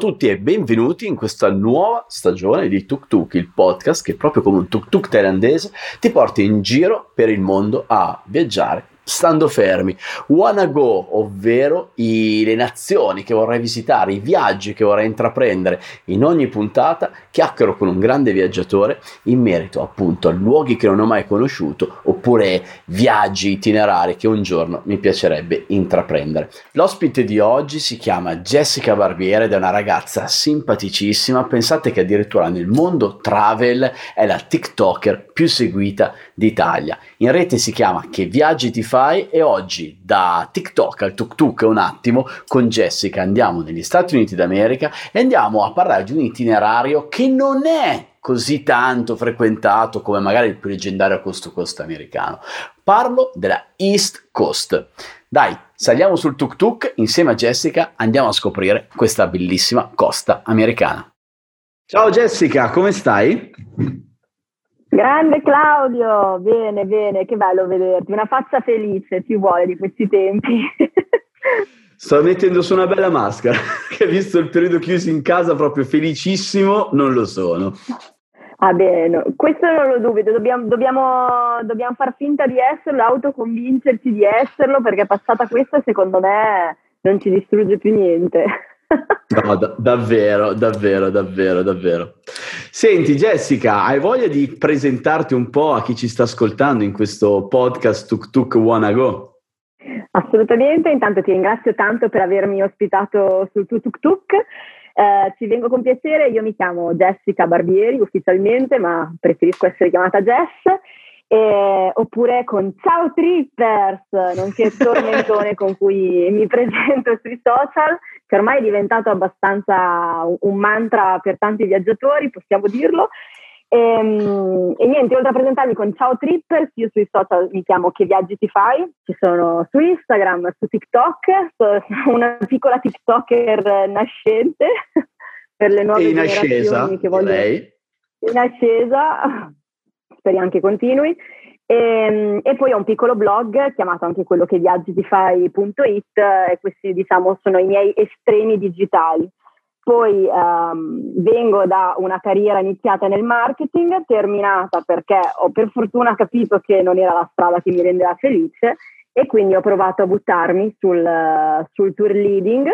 tutti e benvenuti in questa nuova stagione di Tuk Tuk, il podcast che proprio come un tuk tuk thailandese ti porta in giro per il mondo a viaggiare stando fermi. Wanna go, ovvero i, le nazioni che vorrei visitare, i viaggi che vorrei intraprendere. In ogni puntata chiacchiero con un grande viaggiatore in merito appunto a luoghi che non ho mai conosciuto oppure viaggi itinerari che un giorno mi piacerebbe intraprendere. L'ospite di oggi si chiama Jessica Barbiere ed è una ragazza simpaticissima. Pensate che addirittura nel mondo travel è la TikToker più seguita d'Italia. In rete si chiama Che viaggi ti fa Spotify e oggi da TikTok al tuk tuk un attimo con Jessica andiamo negli Stati Uniti d'America e andiamo a parlare di un itinerario che non è così tanto frequentato come magari il più leggendario costo coast americano. Parlo della East Coast. Dai, saliamo sul tuk tuk insieme a Jessica, andiamo a scoprire questa bellissima costa americana. Ciao Jessica, come stai? Grande Claudio, bene, bene, che bello vederti, una faccia felice, ci vuole di questi tempi. Sto mettendo su una bella maschera, che visto il periodo chiuso in casa proprio felicissimo, non lo sono. Ah bene, questo non lo dubito, dobbiamo, dobbiamo, dobbiamo far finta di esserlo, autoconvincerci di esserlo, perché passata questa secondo me non ci distrugge più niente. No, da- davvero, davvero, davvero, davvero. Senti Jessica, hai voglia di presentarti un po' a chi ci sta ascoltando in questo podcast Tuk Tuk Wanna Go? Assolutamente, intanto ti ringrazio tanto per avermi ospitato sul Tuk Tuk. Eh, ci vengo con piacere, io mi chiamo Jessica Barbieri ufficialmente, ma preferisco essere chiamata Jess eh, oppure con Ciao Trippers, nonché tormentone con cui mi presento sui social, che ormai è diventato abbastanza un mantra per tanti viaggiatori, possiamo dirlo. E, ehm, e, niente, oltre a presentarmi con Ciao Trippers, io sui social mi chiamo Che Viaggi Ti Fai, ci sono su Instagram, su TikTok, sono una piccola TikToker nascente per le nuove in ascesa, che voglio... In ascesa, speriamo che continui. E, ehm, e, poi ho un piccolo blog chiamato anche quello che viaggi ti fai.it e questi diciamo sono i miei estremi digitali. Poi um, vengo da una carriera iniziata nel marketing, terminata perché ho per fortuna capito che non era la strada che mi rendeva felice e quindi ho provato a buttarmi sul, sul tour leading.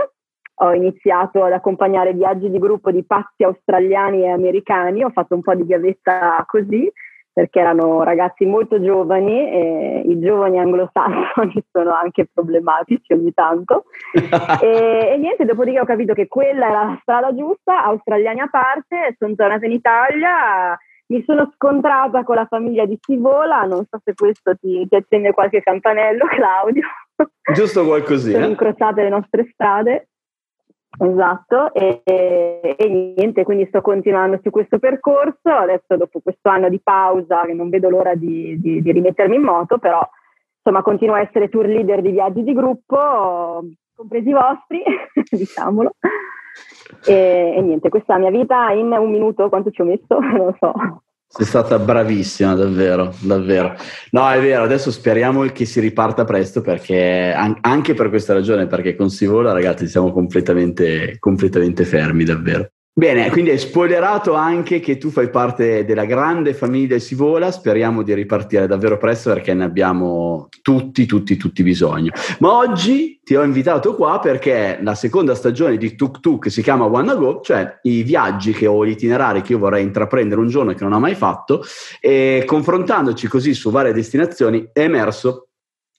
Ho iniziato ad accompagnare viaggi di gruppo di pazzi australiani e americani, ho fatto un po' di gavetta così perché erano ragazzi molto giovani e i giovani anglosassoni sono anche problematici ogni tanto. e, e, niente, dopodiché ho capito che quella era la strada giusta, australiani a parte, sono tornata in Italia, mi sono scontrata con la famiglia di Sivola, non so se questo ti, ti accende qualche campanello, Claudio. Giusto qualcosina. sono incrociate le nostre strade. Esatto, e, e, niente, quindi sto continuando su questo percorso, adesso dopo questo anno di pausa che non vedo l'ora di, di, di rimettermi in moto, però insomma continuo a essere tour leader di viaggi di gruppo, compresi i vostri, diciamolo. E, e, niente, questa è la mia vita in un minuto, quanto ci ho messo? Non lo so. Sei stata bravissima, davvero, davvero. No, è vero, adesso speriamo che si riparta presto perché anche per questa ragione, perché con Sivola, ragazzi, siamo completamente, completamente fermi, davvero. Bene, quindi hai spoilerato anche che tu fai parte della grande famiglia Sivola, speriamo di ripartire davvero presto perché ne abbiamo tutti, tutti, tutti bisogno. Ma oggi ti ho invitato qua perché la seconda stagione di Tuk Tuk si chiama Wanna Go, cioè i viaggi che ho, gli itinerari che io vorrei intraprendere un giorno e che non ho mai fatto e confrontandoci così su varie destinazioni è emerso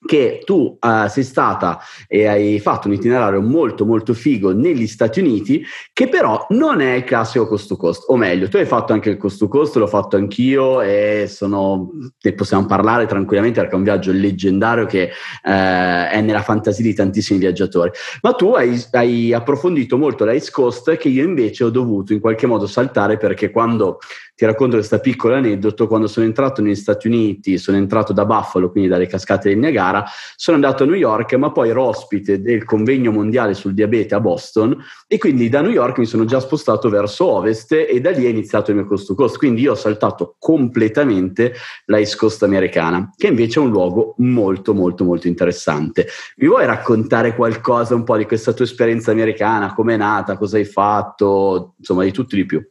che tu uh, sei stata e hai fatto un itinerario molto molto figo negli Stati Uniti che però non è il classico cost to cost o meglio tu hai fatto anche il cost to cost l'ho fatto anch'io e sono, ne possiamo parlare tranquillamente perché è un viaggio leggendario che uh, è nella fantasia di tantissimi viaggiatori. Ma tu hai, hai approfondito molto la East Coast che io invece ho dovuto in qualche modo saltare perché quando ti racconto questo piccolo aneddoto quando sono entrato negli Stati Uniti sono entrato da Buffalo quindi dalle cascate del Niagara cara, sono andato a New York, ma poi ero ospite del convegno mondiale sul diabete a Boston e quindi da New York mi sono già spostato verso ovest e da lì è iniziato il mio cost to coast. Quindi io ho saltato completamente la East Coast americana, che invece è un luogo molto, molto, molto interessante. Mi vuoi raccontare qualcosa un po' di questa tua esperienza americana? Come è nata? Cosa hai fatto? Insomma, di tutto di più.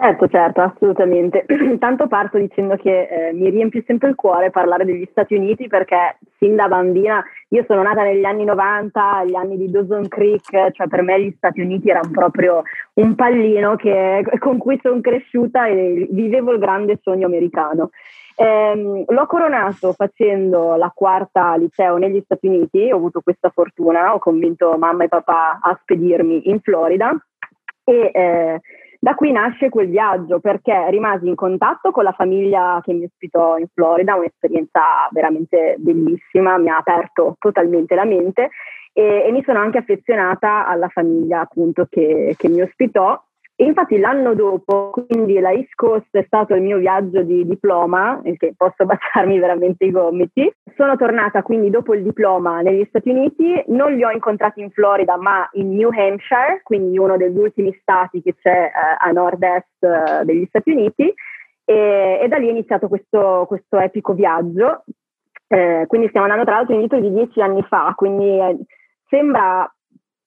Certo, certo, assolutamente. Tanto parto dicendo che eh, mi riempie sempre il cuore parlare degli Stati Uniti perché sin da bambina, io sono nata negli anni 90, gli anni di Dawson Creek, cioè per me gli Stati Uniti erano proprio un pallino che, con cui sono cresciuta e vivevo il grande sogno americano. Eh, l'ho coronato facendo la quarta liceo negli Stati Uniti, ho avuto questa fortuna, ho convinto mamma e papà a spedirmi in Florida e eh, da qui nasce quel viaggio perché rimasi in contatto con la famiglia che mi ospitò in Florida, un'esperienza veramente bellissima, mi ha aperto totalmente la mente e, e mi sono anche affezionata alla famiglia appunto che, che mi ospitò e infatti l'anno dopo, quindi la East Coast è stato il mio viaggio di diploma, che posso baciarmi veramente i gomiti. Sono tornata quindi dopo il diploma negli Stati Uniti, non li ho incontrati in Florida ma in New Hampshire, quindi uno degli ultimi stati che c'è eh, a nord-est eh, degli Stati Uniti e, e, da lì è iniziato questo, questo epico viaggio. Eh, quindi stiamo andando tra l'altro indietro di dieci anni fa, quindi eh, sembra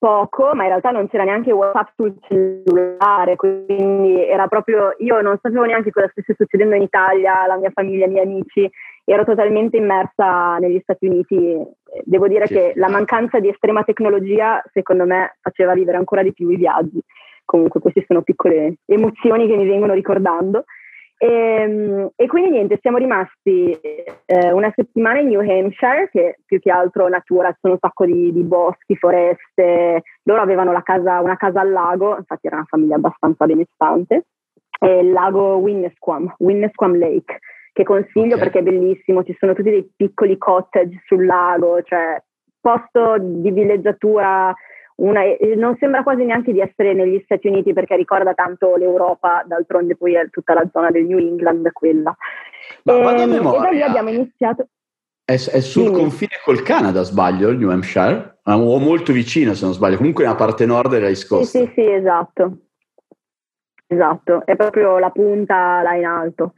poco, ma in realtà non c'era neanche WhatsApp sul cellulare, quindi era proprio, io non sapevo neanche cosa stesse succedendo in Italia, la mia famiglia, i miei amici, ero totalmente immersa negli Stati Uniti. Devo dire sì. che la mancanza di estrema tecnologia, secondo me, faceva vivere ancora di più i viaggi. Comunque queste sono piccole emozioni che mi vengono ricordando. E, ehm, e, quindi niente, siamo rimasti eh, una settimana in New Hampshire, che più che altro natura, ci sono un sacco di, di boschi, foreste, loro avevano casa, una casa al lago, infatti era una famiglia abbastanza benestante, e il lago Winnesquam, Winnesquam Lake, che consiglio okay. perché è bellissimo, ci sono tutti dei piccoli cottage sul lago, cioè posto di villeggiatura una, non sembra quasi neanche di essere negli Stati Uniti perché ricorda tanto l'Europa, d'altronde poi è tutta la zona del New England quella. Ma e, ehm, e da lì abbiamo iniziato. È, è sul Dimmi. confine col Canada, sbaglio, il New Hampshire? O molto vicino, se non sbaglio, comunque nella parte nord della East Coast. Sì, sì, sì, esatto. Esatto, è proprio la punta là in alto.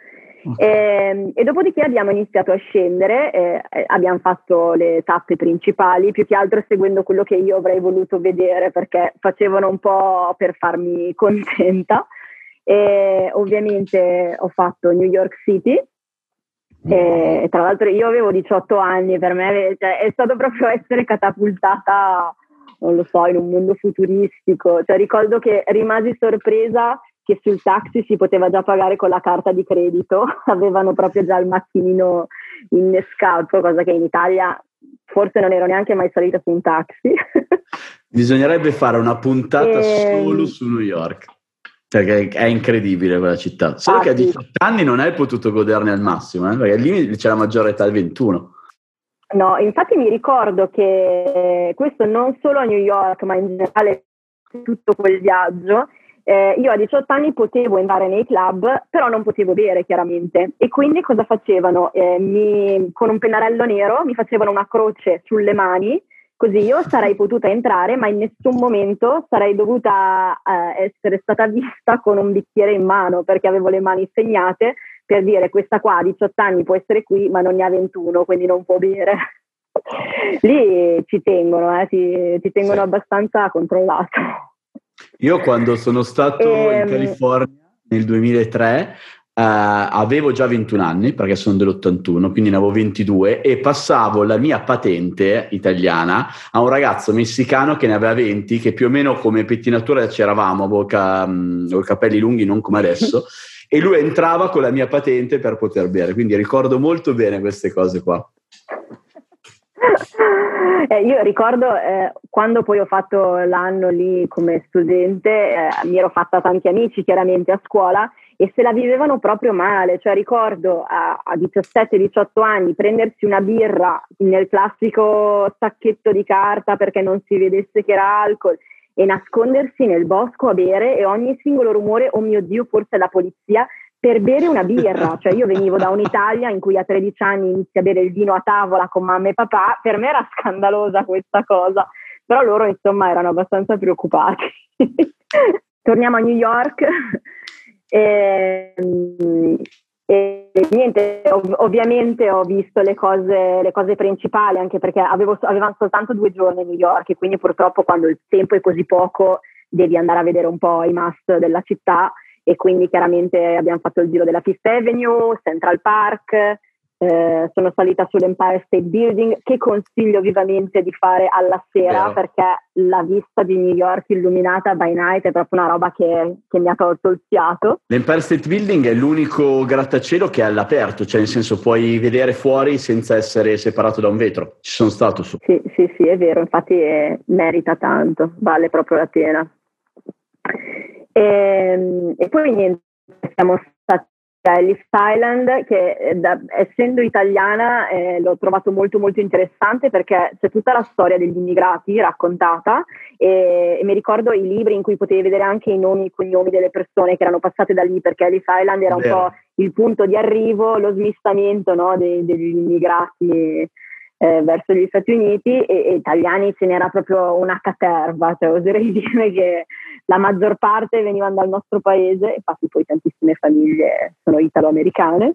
E, ehm, e, dopodiché abbiamo iniziato a scendere, eh, abbiamo fatto le tappe principali, più che altro seguendo quello che io avrei voluto vedere perché facevano un po' per farmi contenta. E ovviamente ho fatto New York City. E, tra l'altro io avevo 18 anni, per me cioè, è stato proprio essere catapultata, non lo so, in un mondo futuristico. Cioè, ricordo che rimasi sorpresa che sul taxi si poteva già pagare con la carta di credito, avevano proprio già il macchinino innescato, cosa che in Italia forse non ero neanche mai salita su un taxi. Bisognerebbe fare una puntata e... Ehm, solo su New York, perché è incredibile quella città. Solo ah, che a 18 anni non hai potuto goderne al massimo, eh? perché lì c'è la maggiore età, il 21. No, infatti mi ricordo che questo non solo a New York, ma in generale tutto quel viaggio, eh, io a 18 anni potevo andare nei club, però non potevo bere chiaramente. E quindi cosa facevano? Eh, mi, con un pennarello nero mi facevano una croce sulle mani, così io sarei potuta entrare, ma in nessun momento sarei dovuta eh, essere stata vista con un bicchiere in mano perché avevo le mani segnate per dire questa qua a 18 anni può essere qui, ma non ne ha 21, quindi non può bere. Lì ci tengono, eh, ti, ti tengono sì. abbastanza controllato. Io quando sono stato e... in ehm, California nel 2003 Uh, avevo già 21 anni perché sono dell'81, quindi ne avevo 22 e passavo la mia patente italiana a un ragazzo messicano che ne aveva 20, che più o meno come pettinatura c'eravamo, avevo ca- i capelli lunghi, non come adesso, e lui entrava con la mia patente per poter bere, quindi ricordo molto bene queste cose qua. Eh, io ricordo eh, quando poi ho fatto l'anno lì come studente, eh, mi ero fatta tanti amici chiaramente a scuola e se la vivevano proprio male, cioè ricordo a, a 17-18 anni prendersi una birra nel classico sacchetto di carta perché non si vedesse che era alcol e nascondersi nel bosco a bere e ogni singolo rumore, oh mio Dio, forse la polizia, per bere una birra, cioè io venivo da un'Italia in cui a 13 anni inizi a bere il vino a tavola con mamma e papà, per me era scandalosa questa cosa, però loro insomma erano abbastanza preoccupati. Torniamo a New York. E, e niente, ov- ovviamente ho visto le cose, le cose principali, anche perché avevo, avevamo soltanto due giorni a New York e quindi purtroppo quando il tempo è così poco devi andare a vedere un po' i must della città e quindi chiaramente abbiamo fatto il giro della Fifth Avenue, Central Park, eh, sono salita sull'Empire State Building che consiglio vivamente di fare alla sera Vero. perché la vista di New York illuminata by night è proprio una roba che, che, mi ha tolto il fiato. L'Empire State Building è l'unico grattacielo che è all'aperto, cioè nel senso puoi vedere fuori senza essere separato da un vetro. Ci sono stato su. Sì, sì, sì, è vero, infatti è, merita tanto, vale proprio la pena. E, ehm, e poi niente, siamo stati a Ellis Island che eh, da, essendo italiana eh, l'ho trovato molto molto interessante perché c'è tutta la storia degli immigrati raccontata e, e, mi ricordo i libri in cui potevi vedere anche i nomi e i cognomi delle persone che erano passate da lì perché Ellis Island era un po' il punto di arrivo, lo smistamento no, dei, degli immigrati eh, verso gli Stati Uniti e, e, italiani ce n'era proprio una caterva, cioè oserei dire che la maggior parte venivano dal nostro paese, infatti poi tantissime famiglie sono italo-americane.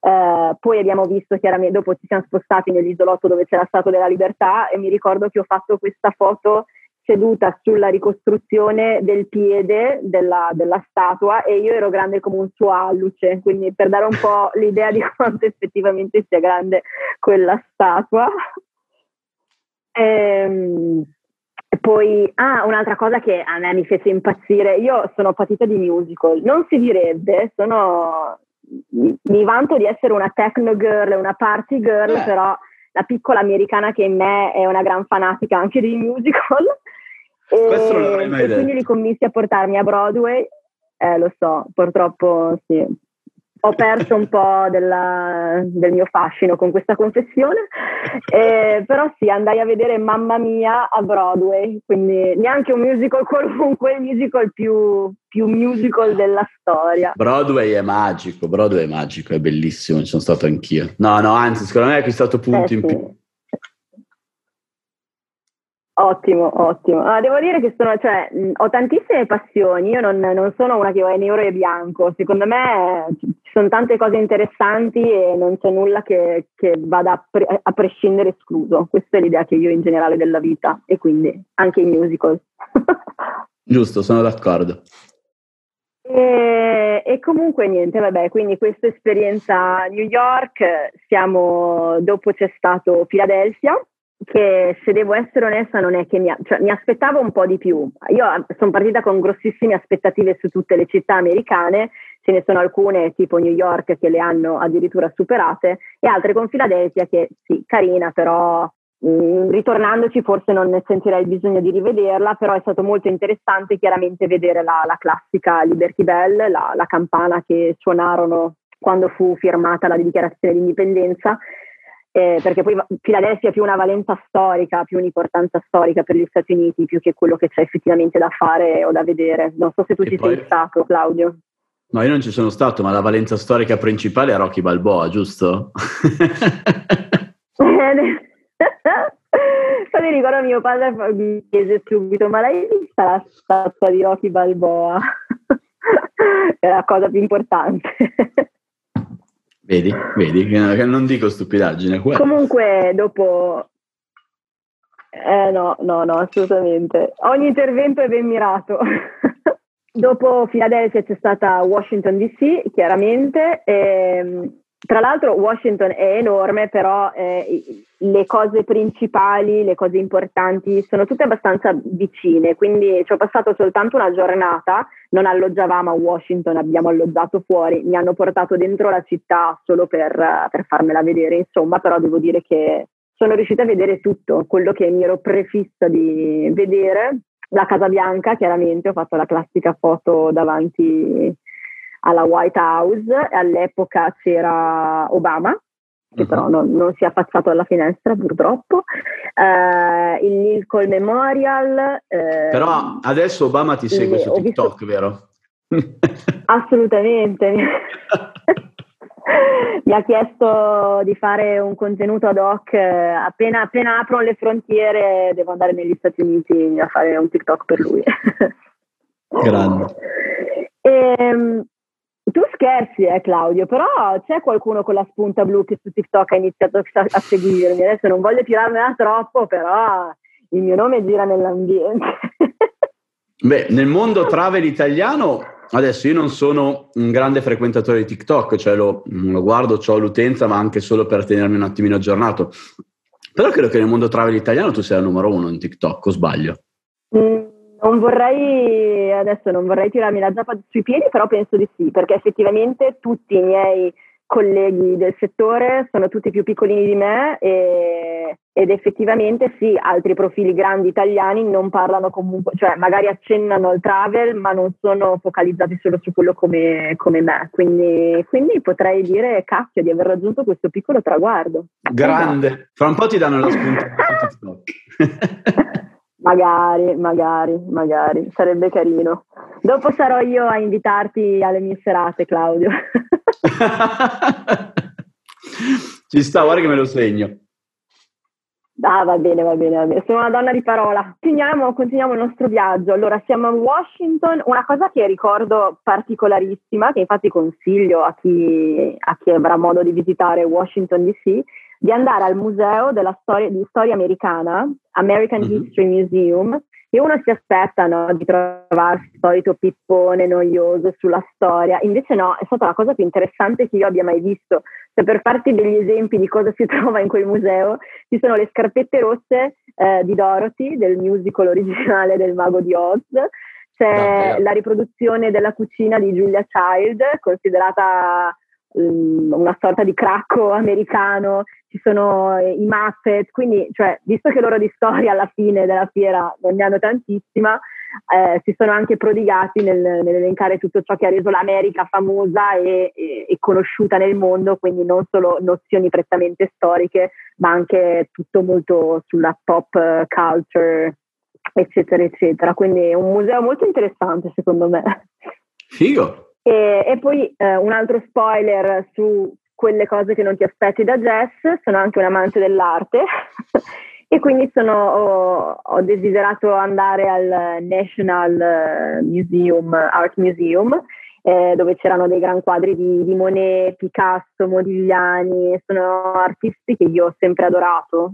Uh, poi abbiamo visto chiaramente, dopo ci siamo spostati nell'isolotto dove c'era Stato della Libertà e mi ricordo che ho fatto questa foto seduta sulla ricostruzione del piede della, della, statua e io ero grande come un suo alluce, quindi per dare un po' l'idea di quanto effettivamente sia grande quella statua. Ehm, poi, ah, un'altra cosa che a me mi fece impazzire, io sono patita di musical, non si direbbe, sono, mi vanto di essere una techno girl, una party girl, eh. però la piccola americana che in me è una gran fanatica anche dei musical. Questo non l'avrei mai detto. Quindi li commessi a portarmi a Broadway, eh, lo so, purtroppo sì. Ho perso un po' della, del mio fascino con questa confessione, eh, però sì, andai a vedere Mamma Mia a Broadway, quindi neanche un musical qualunque, il musical più, più musical della storia. Broadway è magico, Broadway è magico, è bellissimo, ci sono stato anch'io. No, no, anzi, secondo me è acquistato punti eh, in più Ottimo, ottimo. Ah, devo dire che sono, cioè, ho tantissime passioni, io non, non, sono una che va in nero e bianco, secondo me ci sono tante cose interessanti e non c'è nulla che, che vada a, pre- a, prescindere escluso. Questa è l'idea che io ho in generale della vita e quindi anche i musical. Giusto, sono d'accordo. E, e, comunque niente, vabbè, quindi questa esperienza a New York, siamo, dopo c'è stato Philadelphia che se devo essere onesta non è che mi, cioè, mi aspettavo un po' di più. Io ah, sono partita con grossissime aspettative su tutte le città americane, ce ne sono alcune tipo New York che le hanno addirittura superate e altre con Philadelphia che sì, carina, però mh, mm, ritornandoci forse non ne sentirei il bisogno di rivederla, però è stato molto interessante chiaramente vedere la, la classica Liberty Bell, la, la campana che suonarono quando fu firmata la dichiarazione di indipendenza eh, perché poi Filadelfia ha più una valenza storica, più un'importanza storica per gli Stati Uniti, più che quello che c'è effettivamente da fare o da vedere. Non so se tu e ci poi... sei stato, Claudio. No, io non ci sono stato, ma la valenza storica principale è Rocky Balboa, giusto? Federico, allora mio padre mi chiese subito, ma l'hai vista la statua di Rocky Balboa? è la cosa più importante. Vedi, vedi, che non dico stupidaggine. Quella. Comunque, dopo... Eh, no, no, no, assolutamente. Ogni intervento è ben mirato. dopo Philadelphia c'è stata Washington DC, chiaramente. E, ehm, tra l'altro Washington è enorme, però eh, le cose principali, le cose importanti sono tutte abbastanza vicine, quindi ci ho passato soltanto una giornata, non alloggiavamo a Washington, abbiamo alloggiato fuori, mi hanno portato dentro la città solo per, per farmela vedere, insomma, però devo dire che sono riuscita a vedere tutto, quello che mi ero prefissa di vedere. La Casa Bianca, chiaramente, ho fatto la classica foto davanti alla White House, all'epoca c'era Obama, che uh-huh. però non, non, si è affacciato alla finestra purtroppo, uh, il Lincoln Memorial. Uh, però adesso Obama ti segue su TikTok, visto... vero? Assolutamente, mi ha chiesto di fare un contenuto ad hoc. Appena, appena aprono le frontiere, devo andare negli Stati Uniti a fare un TikTok per lui. Grande. E, ehm, tu scherzi, eh, Claudio, però c'è qualcuno con la spunta blu che su TikTok ha iniziato a, seguirmi. Adesso non voglio tirarmela troppo, però il mio nome gira nell'ambiente. Beh, nel mondo travel italiano, adesso io non sono un grande frequentatore di TikTok, cioè lo, lo guardo, ho l'utenza, ma anche solo per tenermi un attimino aggiornato. Però credo che nel mondo travel italiano tu sia il numero uno in TikTok, o sbaglio? Mm, non vorrei, adesso non vorrei tirarmi la zappa sui piedi, però penso di sì, perché effettivamente tutti i miei colleghi del settore sono tutti più piccolini di me e, ed effettivamente sì, altri profili grandi italiani non parlano comunque, cioè magari accennano al travel ma non sono focalizzati solo su quello come, come me, quindi, quindi, potrei dire cacchio di aver raggiunto questo piccolo traguardo. Grande, fra un po' ti danno la spunta su TikTok. Magari, magari, magari, sarebbe carino. Dopo sarò io a invitarti alle mie serate, Claudio. Ci sta, guarda che me lo segno. Ah, va bene, va bene, va bene. Sono una donna di parola. Continuiamo, continuiamo il nostro viaggio. Allora, siamo a Washington. Una cosa che ricordo particolarissima, che infatti consiglio a chi, a chi avrà modo di visitare Washington DC, di andare al museo della storia, di storia americana, American mm-hmm. History Museum, e uno si aspetta no, di trovarsi il solito pippone noioso sulla storia, invece no, è stata la cosa più interessante che io abbia mai visto. Cioè, per farti degli esempi di cosa si trova in quel museo, ci sono le scarpette rosse eh, di Dorothy, del musical originale del Mago di Oz, c'è la riproduzione della cucina di Julia Child, considerata um, una sorta di cracco americano ci sono eh, i Muppet, quindi cioè, visto che loro di storia alla fine della fiera non ne hanno tantissima, eh, si sono anche prodigati nel, nell'elencare tutto ciò che ha reso l'America famosa e, e, e, conosciuta nel mondo, quindi non solo nozioni prettamente storiche, ma anche tutto molto sulla pop eh, culture, eccetera, eccetera. Quindi è un museo molto interessante secondo me. Figo! E, e poi eh, un altro spoiler su quelle cose che non ti aspetti da jazz, sono anche un amante dell'arte e quindi sono, ho, ho, desiderato andare al National Museum, Art Museum, eh, dove c'erano dei gran quadri di, di, Monet, Picasso, Modigliani, sono artisti che io ho sempre adorato.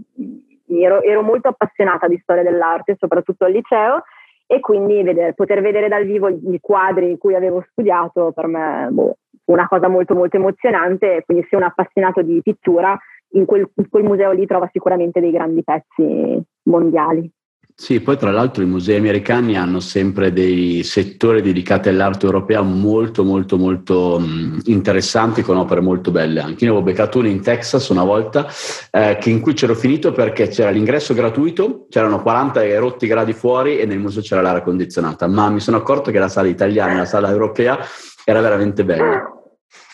Ero, ero molto appassionata di storia dell'arte, soprattutto al liceo, e quindi vedere, poter vedere dal vivo i quadri in cui avevo studiato per me boh, una cosa molto molto emozionante, quindi se un appassionato di pittura in quel, in quel museo lì trova sicuramente dei grandi pezzi mondiali. Sì, poi tra l'altro i musei americani hanno sempre dei settori dedicati all'arte europea molto molto molto mh, interessanti con opere molto belle. Anche io avevo beccato uno in Texas una volta eh, in cui c'ero finito perché c'era l'ingresso gratuito, c'erano 40 e rotti gradi fuori e nel museo c'era l'aria condizionata, ma mi sono accorto che la sala italiana e la sala europea era veramente bella.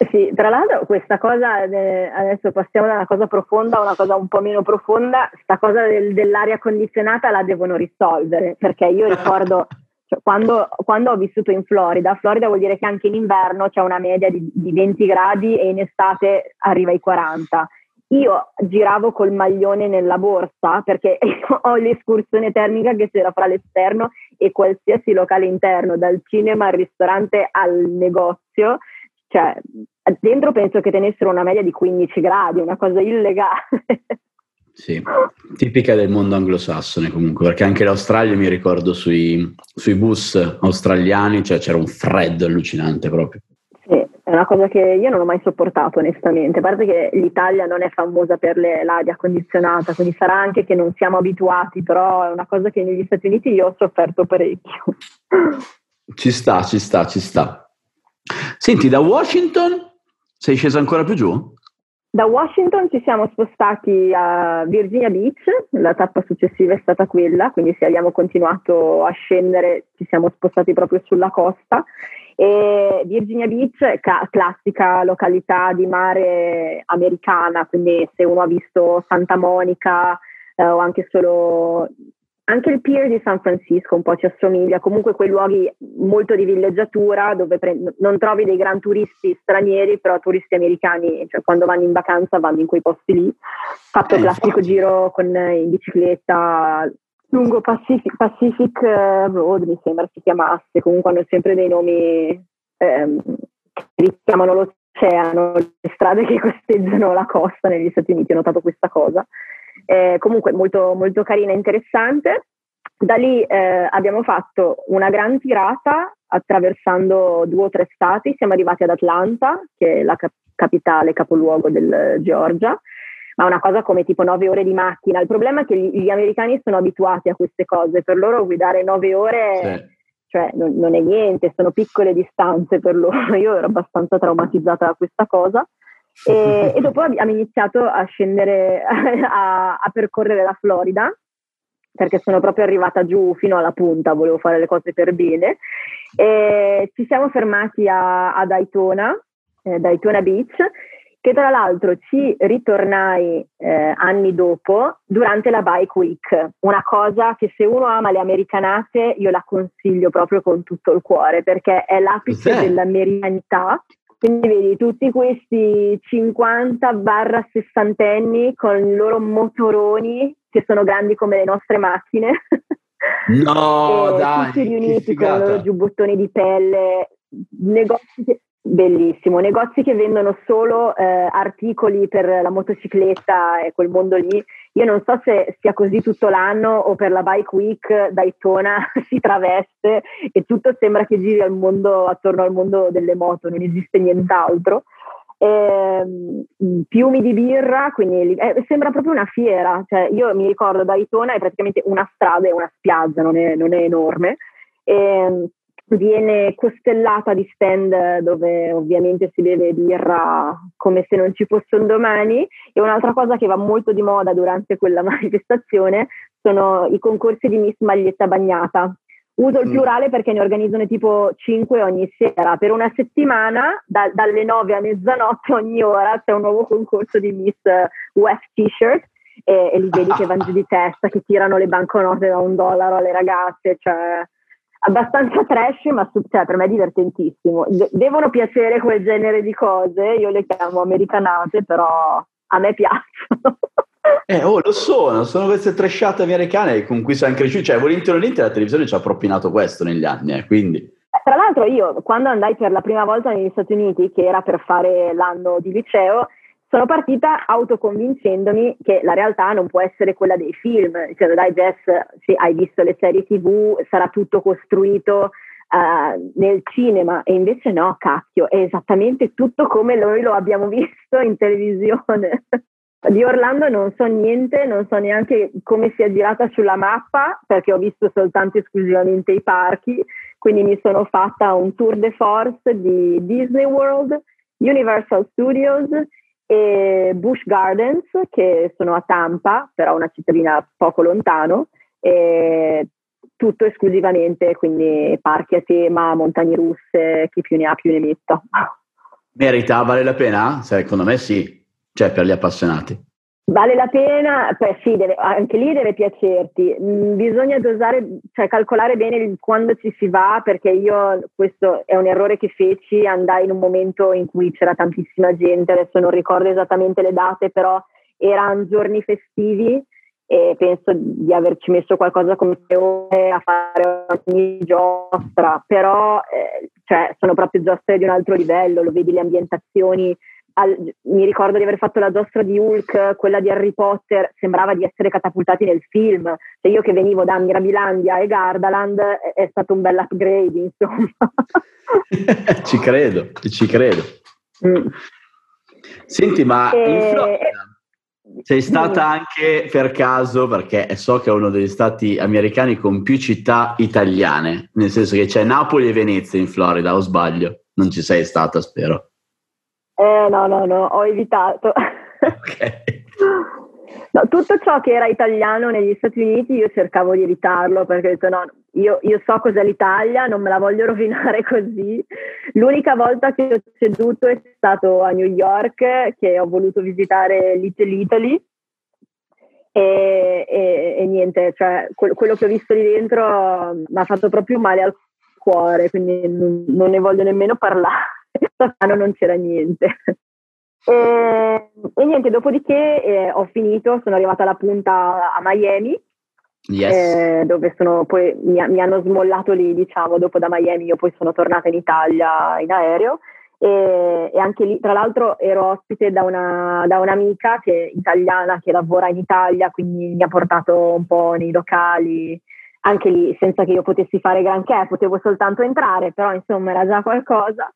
Sì, tra l'altro questa cosa, adesso passiamo da una cosa profonda a una cosa un po' meno profonda, questa cosa del, dell'aria condizionata la devono risolvere, perché io ricordo cioè, quando, quando, ho vissuto in Florida, Florida vuol dire che anche in inverno c'è una media di, di 20 gradi e in estate arriva ai 40. Io giravo col maglione nella borsa perché ho l'escursione termica che c'era fra l'esterno e qualsiasi locale interno, dal cinema al ristorante al negozio cioè, dentro penso che tenessero una media di 15 gradi, una cosa illegale. Sì, tipica del mondo anglosassone comunque, perché anche l'Australia mi ricordo sui, sui bus australiani, cioè c'era un freddo allucinante proprio. Sì, è una cosa che io non ho mai sopportato onestamente, a parte che l'Italia non è famosa per le, l'aria condizionata, quindi sarà anche che non siamo abituati, però è una cosa che negli Stati Uniti io ho sofferto parecchio. Ci sta, ci sta, ci sta. Senti, da Washington sei scesa ancora più giù? Da Washington ci siamo spostati a Virginia Beach, la tappa successiva è stata quella, quindi se abbiamo continuato a scendere ci siamo spostati proprio sulla costa. E Virginia Beach è ca- classica località di mare americana, quindi se uno ha visto Santa Monica eh, o anche solo anche il pier di San Francisco un po' ci assomiglia, comunque quei luoghi molto di villeggiatura dove pre- non trovi dei gran turisti stranieri, però turisti americani, cioè quando vanno in vacanza vanno in quei posti lì. Fatto il eh, classico giro con, in bicicletta lungo Pacific, Pacific, eh, Road, mi sembra si chiamasse, comunque hanno sempre dei nomi ehm, che richiamano l'oceano, le strade che costeggiano la costa negli Stati Uniti, ho notato questa cosa eh, comunque molto, molto carina e interessante. Da lì eh, abbiamo fatto una gran tirata attraversando due o tre stati, siamo arrivati ad Atlanta, che è la cap- capitale, capoluogo del Georgia, ma una cosa come tipo nove ore di macchina. Il problema è che gli, gli americani sono abituati a queste cose, per loro guidare nove ore sì. cioè, non, non, è niente, sono piccole distanze per loro. Io ero abbastanza traumatizzata da questa cosa. E, e dopo abbiamo iniziato a scendere, a, a percorrere la Florida perché sono proprio arrivata giù fino alla punta, volevo fare le cose per bene. E ci siamo fermati a, a Daytona, eh, Daytona Beach, che tra l'altro ci ritornai eh, anni dopo durante la Bike Week, una cosa che se uno ama le americanate io la consiglio proprio con tutto il cuore perché è l'apice Cos'è? dell'americanità quindi vedi tutti questi 50 barra 60 anni con i loro motoroni che sono grandi come le nostre macchine. No, dai, tutti riuniti con i loro giubbottoni di pelle, negozi che, bellissimo, negozi che vendono solo eh, articoli per la motocicletta e quel mondo lì io non so se sia così tutto l'anno o per la Bike Week Daytona si traveste e tutto sembra che giri al mondo, attorno al mondo delle moto, non esiste nient'altro. Eh, fiumi di birra, quindi eh, sembra proprio una fiera. Cioè, io mi ricordo Daytona è praticamente una strada e una spiaggia, non è, non è enorme. Eh, viene costellata di stand dove ovviamente si beve birra come se non ci fosse un domani e un'altra cosa che va molto di moda durante quella manifestazione sono i concorsi di Miss Maglietta Bagnata. Uso il mm. plurale perché ne organizzano tipo 5 ogni sera. Per una settimana, da, dalle 9 a mezzanotte ogni ora, c'è un nuovo concorso di Miss West T-shirt e, e li vedi che vanno giù di testa, che tirano le banconote da un dollaro alle ragazze. Cioè, abbastanza trash, ma su, cioè, per me è divertentissimo. De- devono piacere quel genere di cose, io le chiamo americanate, però a me piacciono. Eh, oh, lo sono, sono queste trashate americane con cui siamo cresciuti, cioè volente o nolente la televisione ci ha propinato questo negli anni, eh, quindi... Eh, tra l'altro io, quando andai per la prima volta negli Stati Uniti, che era per fare l'anno di liceo, sono partita autoconvincendomi che la realtà non può essere quella dei film, cioè dai Jess, se hai visto le serie tv sarà tutto costruito uh, nel cinema. E invece no, cacchio, è esattamente tutto come noi lo abbiamo visto in televisione. Di Orlando non so niente, non so neanche come sia girata sulla mappa perché ho visto soltanto esclusivamente i parchi, quindi mi sono fatta un tour de force di Disney World, Universal Studios e Bush Gardens, che sono a Tampa, però una cittadina poco lontano, e tutto esclusivamente, quindi parchi a tema, montagne russe, chi più ne ha più ne metta. Merita, vale la pena? Secondo me sì, cioè per gli appassionati. Vale la pena, beh sì, deve, anche lì deve piacerti, mm, bisogna dosare, cioè calcolare bene quando ci si va perché io, questo è un errore che feci, andai in un momento in cui c'era tantissima gente, adesso non ricordo esattamente le date, però erano giorni festivi e penso di averci messo qualcosa come tre ore a fare ogni giostra, però eh, cioè, sono proprio giostre di un altro livello, lo vedi le ambientazioni al, mi ricordo di aver fatto la giostra di Hulk, quella di Harry Potter, sembrava di essere catapultati nel film. Cioè io che venivo da Mirabilandia e Gardaland è, è stato un bel upgrade, insomma. ci credo, ci credo. Mm. Senti, ma e... in Florida sei stata mm. anche per caso, perché so che è uno degli stati americani con più città italiane, nel senso che c'è Napoli e Venezia in Florida, o sbaglio? Non ci sei stata, spero. Eh, no, no, no, ho evitato. Ok. no, tutto ciò che era italiano negli Stati Uniti io cercavo di evitarlo perché ho detto no, io, io, so cos'è l'Italia, non me la voglio rovinare così. L'unica volta che ho ceduto è stato a New York che ho voluto visitare Little Italy e, e, e niente, cioè, quello, quello che ho visto lì dentro mi ha fatto proprio male al cuore, quindi non, non ne voglio nemmeno parlare. Stasera non c'era niente. E, e, niente, dopodiché eh, ho finito, sono arrivata alla punta a Miami, yes. eh, dove sono, poi mi, mi, hanno smollato lì, diciamo, dopo da Miami io poi sono tornata in Italia in aereo e, e anche lì, tra l'altro, ero ospite da, una, da un'amica che, italiana che lavora in Italia, quindi mi ha portato un po' nei locali, anche lì senza che io potessi fare granché, potevo soltanto entrare, però insomma era già qualcosa.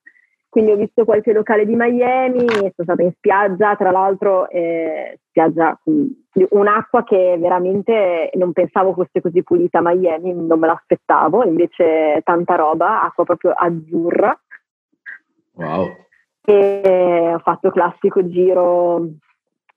Quindi ho visto qualche locale di Miami, sono stata in spiaggia, tra l'altro eh, spiaggia un'acqua che veramente non pensavo fosse così pulita a Miami, non me l'aspettavo, invece tanta roba, acqua proprio azzurra. Wow. E ho fatto il classico giro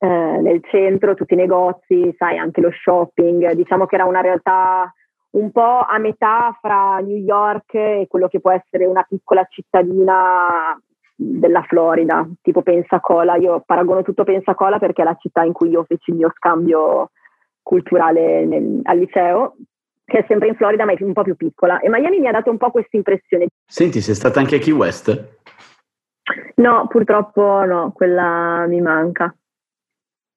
eh, nel centro, tutti i negozi, sai, anche lo shopping. Diciamo che era una realtà un po' a metà fra New York e quello che può essere una piccola cittadina della Florida, tipo Pensacola. Io paragono tutto Pensacola perché è la città in cui io feci il mio scambio culturale nel, al liceo, che è sempre in Florida ma è un po' più piccola. E Miami mi ha dato un po' questa impressione. Senti, sei stata anche a Key West? No, purtroppo no, quella mi manca.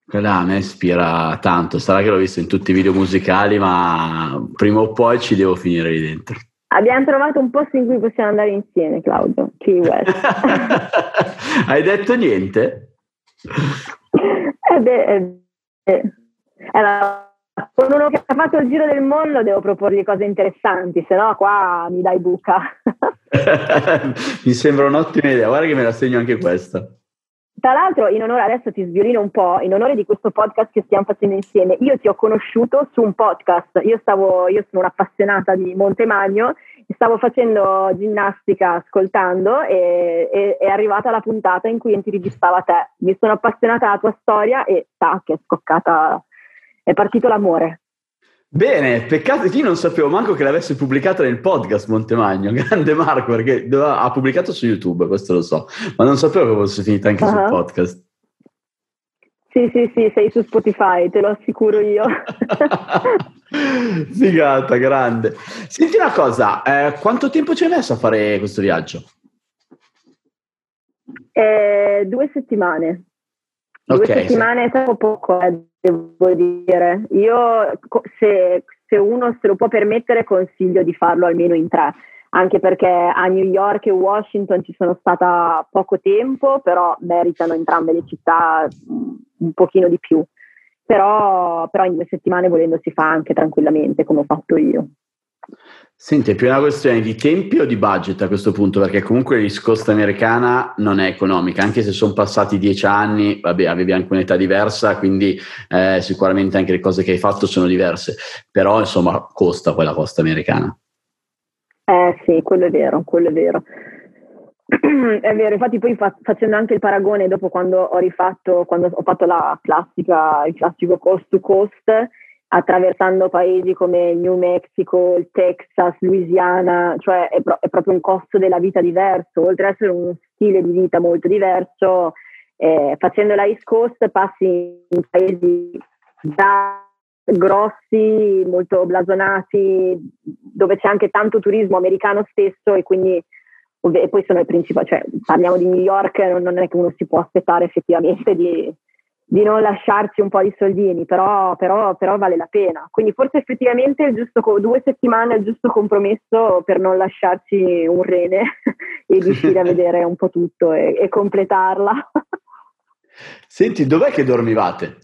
Quella a me ispira tanto, sarà che l'ho visto in tutti i video musicali, ma prima o poi ci devo finire lì dentro. Abbiamo trovato un posto in cui possiamo andare insieme, Claudio, Key West. Hai detto niente? Eh beh, eh, eh. Allora, con uno che ha fatto il giro del mondo devo proporgli cose interessanti, se no qua mi dai buca. mi sembra un'ottima idea, guarda che me la segno anche questa. Tra l'altro, in onore, adesso ti sviolino un po', in onore di questo podcast che stiamo facendo insieme, io ti ho conosciuto su un podcast, io, stavo, io sono un'appassionata di Montemagno, stavo facendo ginnastica ascoltando e, e, è arrivata la puntata in cui intervistava te. Mi sono appassionata alla tua storia e tac, è scoccata, è partito l'amore. Bene, peccato che io non sapevo manco che l'avesse pubblicata nel podcast Montemagno, grande Marco, perché ha pubblicato su YouTube, questo lo so, ma non sapevo che fosse finita anche uh-huh. sul podcast. Sì, sì, sì, sei su Spotify, te lo assicuro io. Figata, grande. Senti una cosa, eh, quanto tempo ci hai messo a fare questo viaggio? Eh, due settimane. Due okay, settimane è troppo poco, eh, devo dire. Io, se, se, uno se lo può permettere, consiglio di farlo almeno in tre, anche perché a New York e Washington ci sono stata poco tempo, però meritano entrambe le città un pochino di più. Però, però in due settimane volendo si fa anche tranquillamente, come ho fatto io. Senti, è più una questione di tempi o di budget a questo punto? Perché comunque la riscosta americana non è economica, anche se sono passati dieci anni, vabbè, avevi anche un'età diversa, quindi eh, sicuramente anche le cose che hai fatto sono diverse, però insomma costa quella costa americana. Eh sì, quello è vero, quello è vero. è vero, infatti poi fa- facendo anche il paragone dopo quando ho rifatto, quando ho fatto la classica, il classico cost to cost, attraversando paesi come New Mexico, il Texas, Louisiana, cioè è, pro- è, proprio un costo della vita diverso, oltre ad essere uno stile di vita molto diverso, eh, facendo la East Coast passi in paesi da grossi, molto blasonati, dove c'è anche tanto turismo americano stesso e quindi e poi sono i principali, cioè parliamo di New York, non è che uno si può aspettare effettivamente di di non lasciarci un po' di soldini, però, però, però, vale la pena. Quindi forse effettivamente il giusto, due settimane è il giusto compromesso per non lasciarci un rene e riuscire a vedere un po' tutto e, e completarla. Senti, dov'è che dormivate?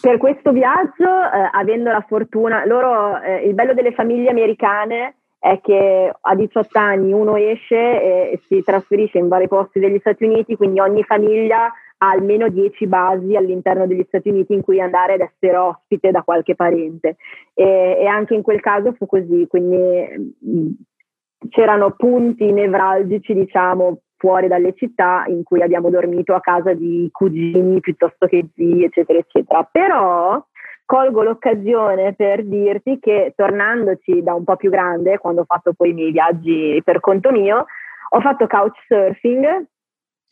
Per questo viaggio, eh, avendo la fortuna, loro, eh, il bello delle famiglie americane è che a 18 anni uno esce e si trasferisce in vari posti degli Stati Uniti, quindi ogni famiglia almeno 10 basi all'interno degli Stati Uniti in cui andare ad essere ospite da qualche parente. E, e anche in quel caso fu così, quindi mh, c'erano punti nevralgici, diciamo, fuori dalle città in cui abbiamo dormito a casa di cugini piuttosto che zii, eccetera, eccetera. Però colgo l'occasione per dirti che tornandoci da un po' più grande, quando ho fatto poi i miei viaggi per conto mio, ho fatto couchsurfing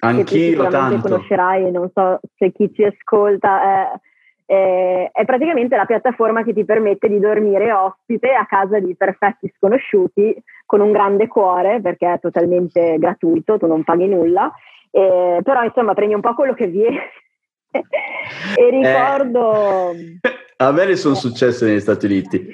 Anch'io tanto. conoscerai, non so se chi ci ascolta, eh, eh, è praticamente la piattaforma che ti permette di dormire ospite a casa di perfetti sconosciuti con un grande cuore perché è totalmente gratuito, tu non paghi nulla, eh, però insomma prendi un po' quello che viene. e eh. ricordo... Eh. A me ne sono successe negli Stati Uniti.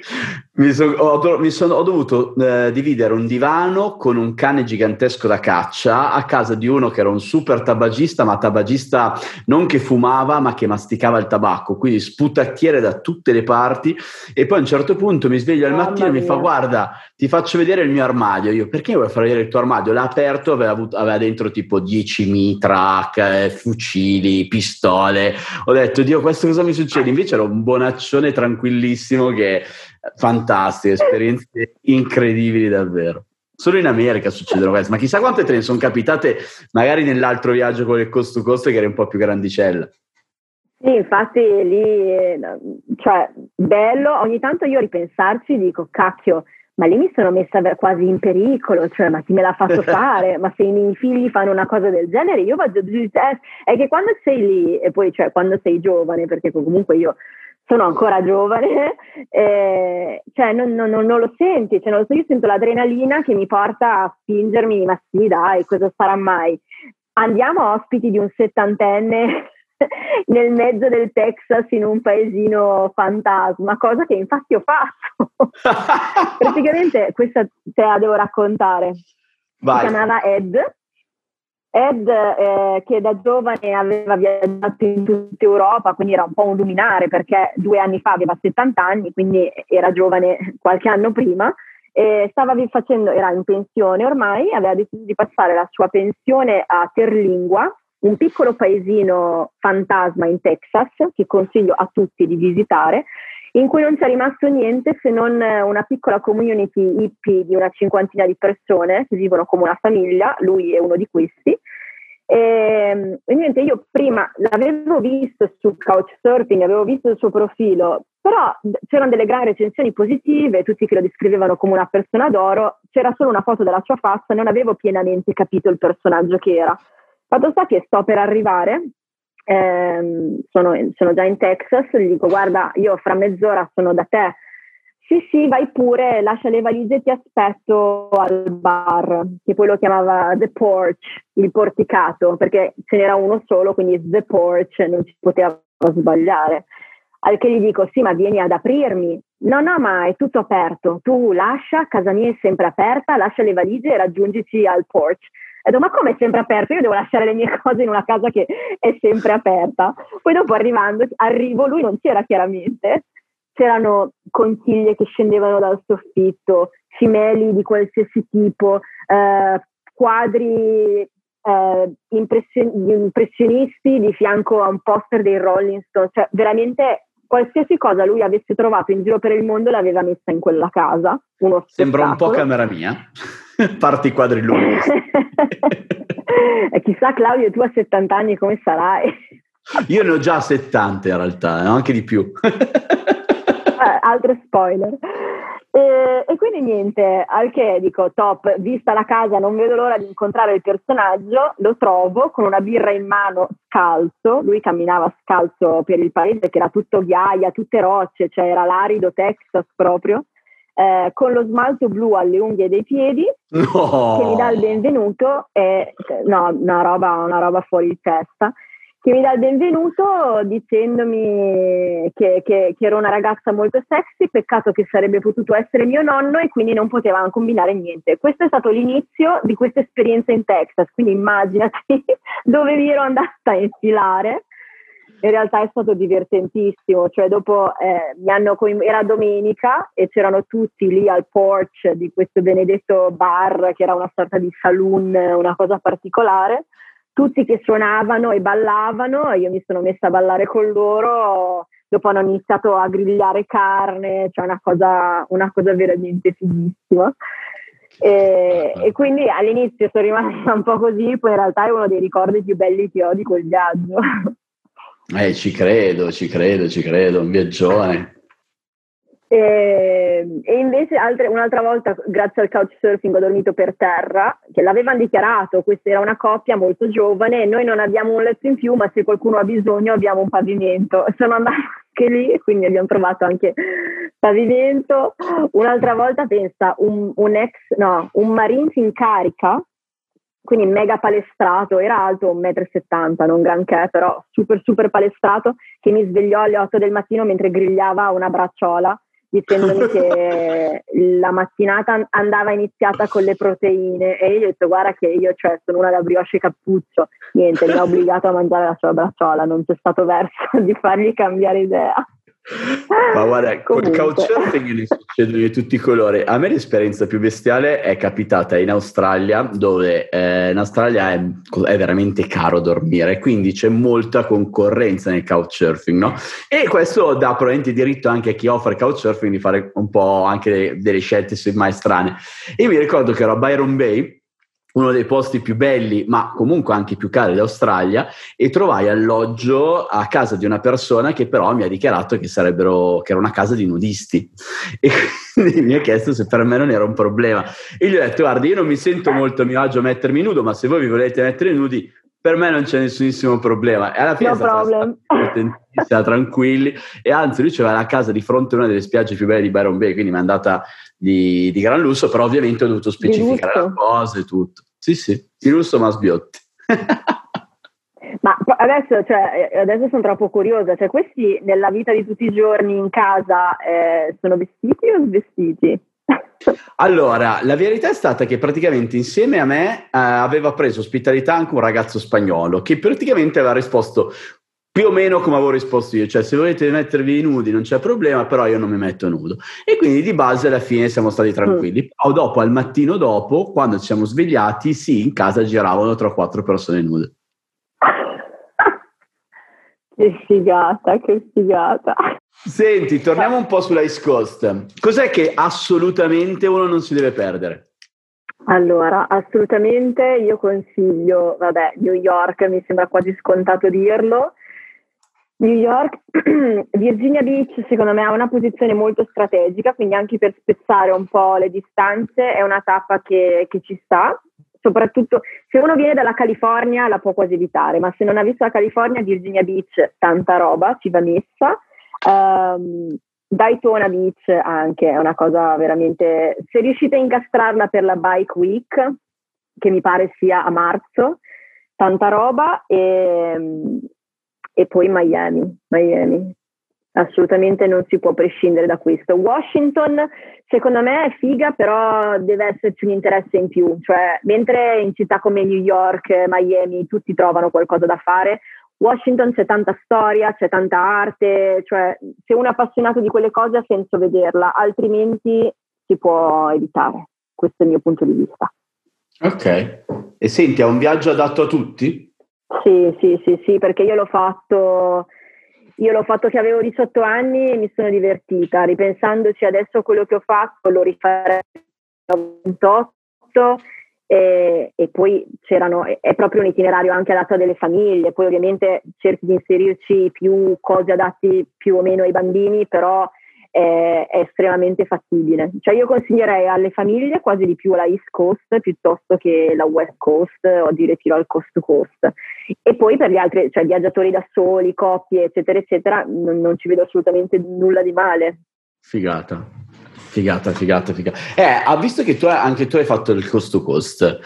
Mi, so, ho, mi sono, ho, dovuto eh, dividere un divano con un cane gigantesco da caccia a casa di uno che era un super tabagista, ma tabagista non che fumava, ma che masticava il tabacco, quindi sputacchiere da tutte le parti. E poi a un certo punto mi sveglio al mattino e mi fa: Guarda, ti faccio vedere il mio armadio. Io, perché vuoi far vedere il tuo armadio? L'ha aperto, aveva, avuto, aveva dentro tipo 10 mitra, fucili, pistole. Ho detto, Dio, questo cosa mi succede? Invece era un buon bonaccione tranquillissimo che fantastiche, esperienze incredibili davvero. Solo in America succedono queste, ma chissà quante te ne sono capitate magari nell'altro viaggio con il costo costo che era un po' più grandicella. Sì, infatti lì, cioè, bello, ogni tanto io ripensarci dico, cacchio, ma lì mi sono messa quasi in pericolo, cioè ma chi me l'ha fatto fare? ma se i miei figli fanno una cosa del genere io vado giù di testa. È che quando sei lì, e poi cioè quando sei giovane, perché comunque io sono ancora giovane, eh, cioè non, non, non, lo senti, cioè non lo so, io sento l'adrenalina che mi porta a spingermi, ma sì dai, cosa sarà mai? Andiamo ospiti di un settantenne nel mezzo del Texas in un paesino fantasma, cosa che infatti ho fatto. Praticamente questa te la devo raccontare. Vai. Si chiamava Ed Ed, eh, che da giovane aveva viaggiato in tutta Europa, quindi era un po' un luminare perché due anni fa aveva 70 anni, quindi era giovane qualche anno prima, e stava facendo, era in pensione ormai, aveva deciso di passare la sua pensione a Terlingua, un piccolo paesino fantasma in Texas che consiglio a tutti di visitare, in cui non c'è rimasto niente se non una piccola community hippie di una cinquantina di persone che vivono come una famiglia, lui è uno di questi. E, e niente, io prima l'avevo visto su Couchsurfing, avevo visto il suo profilo, però c'erano delle grandi recensioni positive, tutti che lo descrivevano come una persona d'oro, c'era solo una foto della sua faccia, non avevo pienamente capito il personaggio che era. Fatto sta che sto per arrivare ehm, sono, sono, già in Texas, gli dico guarda io fra mezz'ora sono da te, sì sì vai pure, lascia le valigie e ti aspetto al bar, che poi lo chiamava The Porch, il porticato, perché ce n'era uno solo, quindi The Porch, non ci poteva sbagliare. Al che gli dico sì ma vieni ad aprirmi, no no ma è tutto aperto, tu lascia, casa mia è sempre aperta, lascia le valigie e raggiungici al porch ho detto, ma come è sempre aperto? Io devo lasciare le mie cose in una casa che è sempre aperta. Poi dopo arrivando, arrivo, lui non c'era chiaramente, c'erano conchiglie che scendevano dal soffitto, cimeli di qualsiasi tipo, eh, quadri eh, impression- impressionisti di fianco a un poster dei Rolling Stones, cioè veramente qualsiasi cosa lui avesse trovato in giro per il mondo l'aveva messa in quella casa. Sembra un po' camera mia. Parti quadri lunghi. e chissà Claudio, tu a 70 anni come sarai? Io ne ho già 70 in realtà, eh, anche di più. eh, altro spoiler. E, e, quindi niente, al che dico top, vista la casa non vedo l'ora di incontrare il personaggio, lo trovo con una birra in mano scalzo, lui camminava scalzo per il paese che era tutto ghiaia, tutte rocce, cioè era l'arido Texas proprio, eh, con lo smalto blu alle unghie dei piedi no. che mi dà il benvenuto e no, una roba, una roba fuori di testa che mi dà il benvenuto dicendomi che, che, che, ero una ragazza molto sexy, peccato che sarebbe potuto essere mio nonno e quindi non potevano combinare niente. Questo è stato l'inizio di questa esperienza in Texas, quindi immaginati dove mi ero andata a infilare in realtà è stato divertentissimo, cioè dopo eh, coin- era domenica e c'erano tutti lì al porch di questo benedetto bar che era una sorta di saloon, una cosa particolare, tutti che suonavano e ballavano io mi sono messa a ballare con loro, dopo hanno iniziato a grigliare carne, cioè una cosa, una cosa veramente fighissima. E, e, quindi all'inizio sono rimasta un po' così, poi in realtà è uno dei ricordi più belli che ho di quel viaggio. Eh, ci credo, ci credo, ci credo, un viaggione. E, e invece altre, un'altra volta, grazie al couchsurfing, ho dormito per terra, che l'avevano dichiarato, questa era una coppia molto giovane, noi non abbiamo un letto in più, ma se qualcuno ha bisogno abbiamo un pavimento. Sono andata anche lì, quindi abbiamo trovato anche pavimento. Un'altra volta pensa un, un ex, no, un Marines in carica, quindi mega palestrato, era alto 1,70 m, non granché, però super super palestrato, che mi svegliò alle 8 del mattino mentre grigliava una bracciola dicendomi che la mattinata andava iniziata con le proteine e io gli ho detto guarda che io cioè, sono una da brioche cappuccio, niente, mi ha obbligato a mangiare la sua bracciola, non c'è stato verso di fargli cambiare idea. Ma guarda, col couchsurfing ne succedono di tutti i colori. A me l'esperienza più bestiale è capitata in Australia, dove eh, in Australia è, è, veramente caro dormire, quindi c'è molta concorrenza nel couchsurfing, no? E questo dà probabilmente diritto anche a chi offre couchsurfing di fare un po' anche delle scelte semmai strane. Io mi ricordo che ero a Byron Bay uno dei posti più belli, ma comunque anche più cari d'Australia, e trovai alloggio a casa di una persona che però mi ha dichiarato che, sarebbero, che era una casa di nudisti. E quindi mi ha chiesto se per me non era un problema. E gli ho detto: Guarda, io non mi sento molto a mio agio mettermi nudo, ma se voi vi volete mettere nudi, per me non c'è nessunissimo problema. E alla fine no problem. stata tranquilli. E anzi, lui c'era la casa di fronte a una delle spiagge più belle di Byron Bay, quindi mi è andata di, di gran lusso, però ovviamente ho dovuto specificare la cosa e tutto. Sì, sì, di lusso ma sbiotti. Ma adesso, cioè, eh, adesso, sono troppo curiosa, cioè questi nella vita di tutti i giorni in casa eh, sono vestiti o svestiti? Allora, la verità è stata che praticamente insieme a me eh, aveva preso ospitalità anche un ragazzo spagnolo che praticamente aveva risposto più o meno come avevo risposto io, cioè se volete mettervi nudi non c'è problema, però io non mi metto nudo. E quindi di base alla fine siamo stati tranquilli. Mm. Poi dopo, al mattino dopo, quando ci siamo svegliati, sì, in casa giravano tra quattro persone nude. Che figata, che figata. Senti, torniamo un po' sull'Ice Coast. Cos'è che assolutamente uno non si deve perdere? Allora, assolutamente io consiglio, vabbè, New York mi sembra quasi scontato dirlo, New York, Virginia Beach secondo me ha una posizione molto strategica, quindi anche per spezzare un po' le distanze è una tappa che, che ci sta, soprattutto se uno viene dalla California la può quasi evitare, ma se non ha visto la California, Virginia Beach, tanta roba, ci va messa. Um, Daytona Beach anche è una cosa veramente, se riuscite a incastrarla per la Bike Week, che mi pare sia a marzo, tanta roba e, e poi Miami, Miami. Assolutamente non si può prescindere da questo. Washington, secondo me, è figa, però deve esserci un interesse in più. Cioè, mentre in città come New York, Miami, tutti trovano qualcosa da fare, Washington c'è tanta storia, c'è tanta arte, cioè se uno è appassionato di quelle cose ha senso vederla, altrimenti si può evitare. Questo è il mio punto di vista. Ok. E senti, è un viaggio adatto a tutti? Sì, sì, sì, sì, perché io l'ho fatto, io l'ho fatto che avevo 18 anni e mi sono divertita. Ripensandoci adesso a quello che ho fatto, lo rifarei a 28 e, e, poi c'erano, è proprio un itinerario anche adatto a delle famiglie, poi ovviamente cerchi di inserirci più cose adatte più o meno ai bambini, però è, è, estremamente fattibile. Cioè io consiglierei alle famiglie quasi di più la East Coast piuttosto che la West Coast o addirittura il Coast to Coast. E poi per gli altri, cioè viaggiatori da soli, coppie, eccetera, eccetera, non, non ci vedo assolutamente nulla di male. Figata. Figata, figata, figata. Eh, visto che tu, anche tu hai fatto il cost to cost,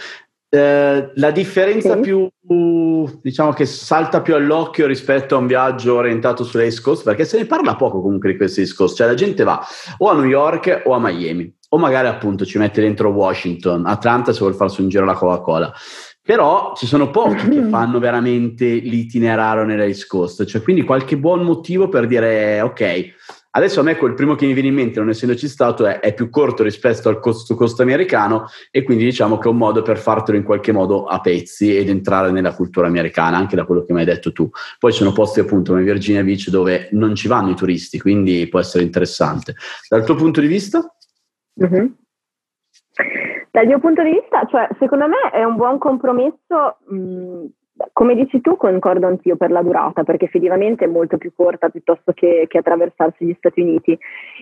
eh, la differenza sì. più, diciamo che salta più all'occhio rispetto a un viaggio orientato sull'East Coast, perché se ne parla poco comunque di questo East Coast, cioè la gente va o a New York o a Miami, o magari appunto ci mette dentro Washington, Atlanta se vuole farsi un giro alla Coca-Cola. Però ci sono pochi che fanno veramente l'itinerario nell'East Coast, cioè quindi qualche buon motivo per dire ok, Adesso a me quel primo che mi viene in mente, non essendoci stato, è, è più corto rispetto al costo costo americano e quindi diciamo che è un modo per fartelo in qualche modo a pezzi ed entrare nella cultura americana, anche da quello che mi hai detto tu. Poi ci sono posti appunto come Virginia Beach dove non ci vanno i turisti, quindi può essere interessante. Dal tuo punto di vista? Mm-hmm. Dal mio punto di vista, cioè, secondo me è un buon compromesso mh, come dici tu, concordo anch'io per la durata, perché effettivamente è molto più corta piuttosto che, che attraversarsi gli Stati Uniti.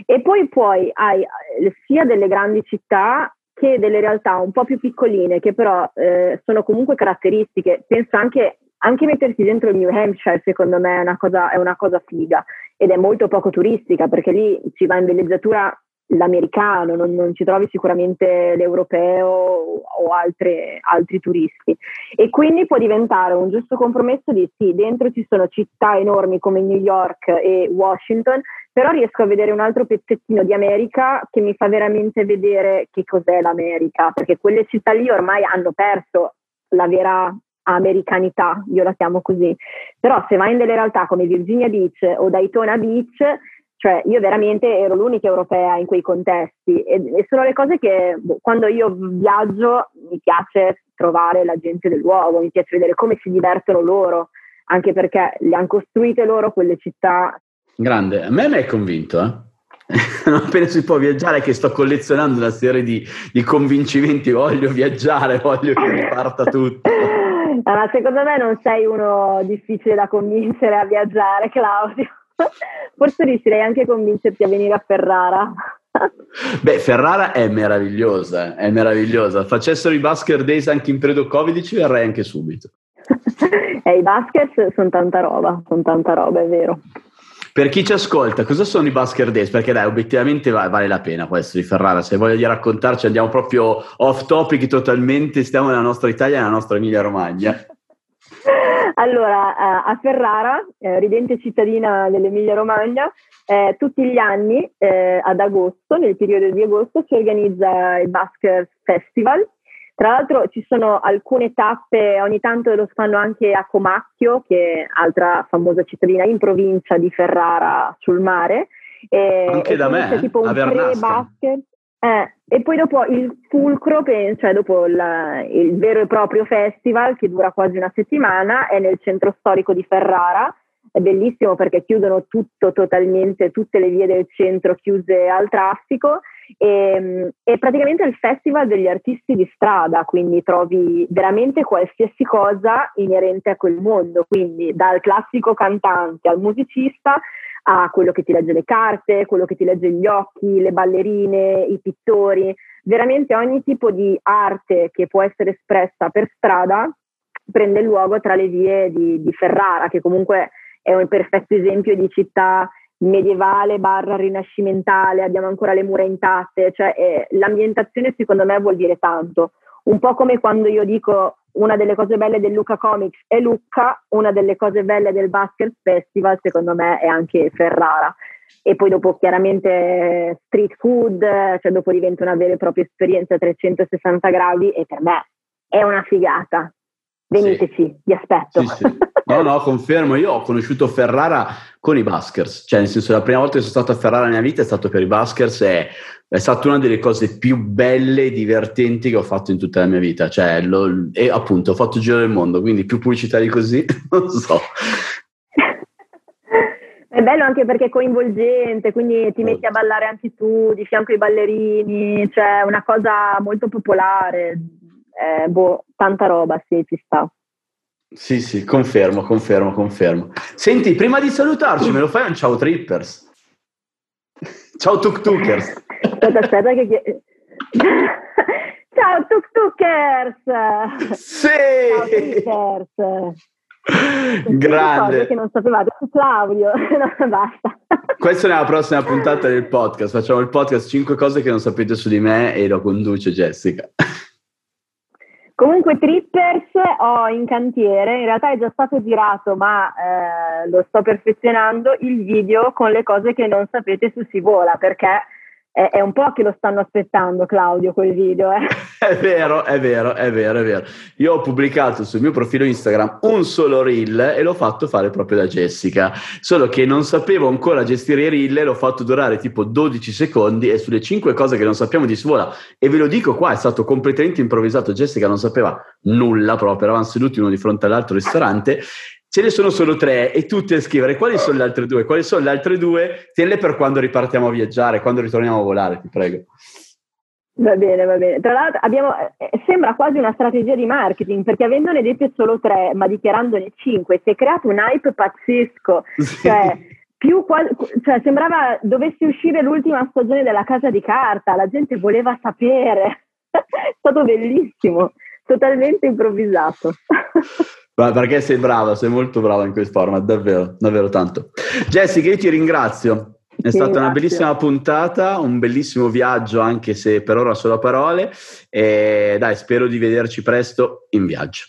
E poi poi hai eh, sia delle grandi città che delle realtà un po' più piccoline, che però eh, sono comunque caratteristiche. Penso anche, anche mettersi dentro il New Hampshire, secondo me, è una cosa, è una cosa figa. ed è molto poco turistica perché lì ci va in villeggiatura l'americano, non, non, ci trovi sicuramente l'europeo o altre, altri turisti. E quindi può diventare un giusto compromesso di sì, dentro ci sono città enormi come New York e Washington, però riesco a vedere un altro pezzettino di America che mi fa veramente vedere che cos'è l'America, perché quelle città lì ormai hanno perso la vera americanità, io la chiamo così. Però se vai in delle realtà come Virginia Beach o Daytona Beach, cioè io veramente ero l'unica europea in quei contesti e, e sono le cose che boh, quando io viaggio mi piace trovare la gente del luogo, mi piace vedere come si divertono loro, anche perché le hanno costruite loro quelle città. Grande, a me mi hai convinto, eh? non appena si può viaggiare che sto collezionando una serie di, di convincimenti, voglio viaggiare, voglio che mi parta tutto. Allora, secondo me non sei uno difficile da convincere a viaggiare, Claudio. Forse riuscirei anche a convincerti a venire a Ferrara. Beh, Ferrara è meravigliosa, è meravigliosa. Facessero i Basker Days anche in periodo Covid ci verrei anche subito. eh, I Baskets sono tanta roba, sono tanta roba, è vero. Per chi ci ascolta, cosa sono i Basker Days? Perché dai, obiettivamente vale la pena questo di Ferrara. Se voglio di raccontarci, andiamo proprio off topic totalmente, stiamo nella nostra Italia, nella nostra Emilia Romagna. Allora, eh, a Ferrara, eh, ridente cittadina dell'Emilia Romagna, eh, tutti gli anni eh, ad agosto, nel periodo di agosto, si organizza il Baskers Festival. Tra l'altro ci sono alcune tappe, ogni tanto lo fanno anche a Comacchio, che è altra famosa cittadina in provincia di Ferrara sul mare. E, anche e da me, tipo un pre-basket. Eh, e poi dopo il fulcro, cioè dopo la, il vero e proprio festival che dura quasi una settimana, è nel centro storico di Ferrara. È bellissimo perché chiudono tutto totalmente, tutte le vie del centro chiuse al traffico e, e praticamente il festival degli artisti di strada, quindi trovi veramente qualsiasi cosa inerente a quel mondo, quindi dal classico cantante al musicista a quello che ti legge le carte, quello che ti legge gli occhi, le ballerine, i pittori, veramente ogni tipo di arte che può essere espressa per strada prende luogo tra le vie di, di Ferrara, che comunque è un perfetto esempio di città medievale barra rinascimentale, abbiamo ancora le mura intatte, cioè eh, l'ambientazione secondo me vuol dire tanto. Un po' come quando io dico una delle cose belle del Luca Comics è Lucca, una delle cose belle del Basket Festival secondo me è anche Ferrara. E poi dopo chiaramente street food, cioè dopo diventa una vera e propria esperienza a 360 gradi e per me è una figata. Veniteci, sì. vi aspetto. Sì, sì. No, no, confermo. Io ho conosciuto Ferrara con i Baskers, cioè nel senso la prima volta che sono stato a Ferrara nella mia vita è stato per i Baskers e è stata una delle cose più belle e divertenti che ho fatto in tutta la mia vita. Cioè, lo, e appunto ho fatto il giro del mondo, quindi più pubblicità di così, non so. È bello anche perché è coinvolgente, quindi ti metti a ballare anche tu di fianco ai ballerini, cioè una cosa molto popolare, eh, boh, tanta roba, sì, ci sta. Sì, sì, confermo, confermo, confermo. Senti, prima di salutarci, me lo fai un ciao Trippers? Ciao Tuk-Tukers. aspetta, aspetta che... ciao Tuk-Tukers! Sì! Ciao Tukers! Grande. che non sapevate, Claudio, no, basta. Questa è la prossima puntata del podcast. Facciamo il podcast 5 cose che non sapete su di me e lo conduce Jessica. Comunque Trippers ho in cantiere, in realtà è già stato girato ma eh, lo sto perfezionando il video con le cose che non sapete su Si Vola perché è, un po' che lo stanno aspettando Claudio quel video. Eh. È vero, è vero, è vero, è vero. Io ho pubblicato sul mio profilo Instagram un solo reel e l'ho fatto fare proprio da Jessica, solo che non sapevo ancora gestire i reel, l'ho fatto durare tipo 12 secondi e sulle 5 cose che non sappiamo di Svola, e ve lo dico qua, è stato completamente improvvisato, Jessica non sapeva nulla proprio, eravamo seduti uno di fronte all'altro ristorante Ce ne sono solo tre e tutte a scrivere quali sono le altre due. Quali sono le altre due? Tienle per quando ripartiamo a viaggiare, quando ritorniamo a volare, ti prego. Va bene, va bene. Tra l'altro abbiamo, eh, sembra quasi una strategia di marketing perché avendone dette solo tre ma dichiarandone cinque si è creato un hype pazzesco. Sì. Cioè, più, cioè, sembrava dovesse uscire l'ultima stagione della Casa di Carta, la gente voleva sapere. è stato bellissimo. totalmente improvvisato. Ma perché sei brava, sei molto brava in quel format, davvero, davvero tanto. Jessica, io ti ringrazio. È stata grazie. una bellissima puntata, un bellissimo viaggio, anche se per ora solo parole. E dai, spero di vederci presto in viaggio.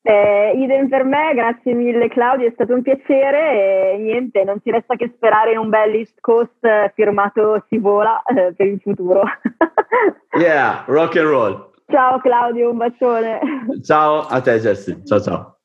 Eh, idem per me, grazie mille Claudio, è stato un piacere e niente, non ci resta che sperare in un bel East Coast eh, firmato Si vola eh, per il futuro. yeah, rock and roll. Ciao Claudio, un bacione. Ciao a te Jesse, ciao ciao.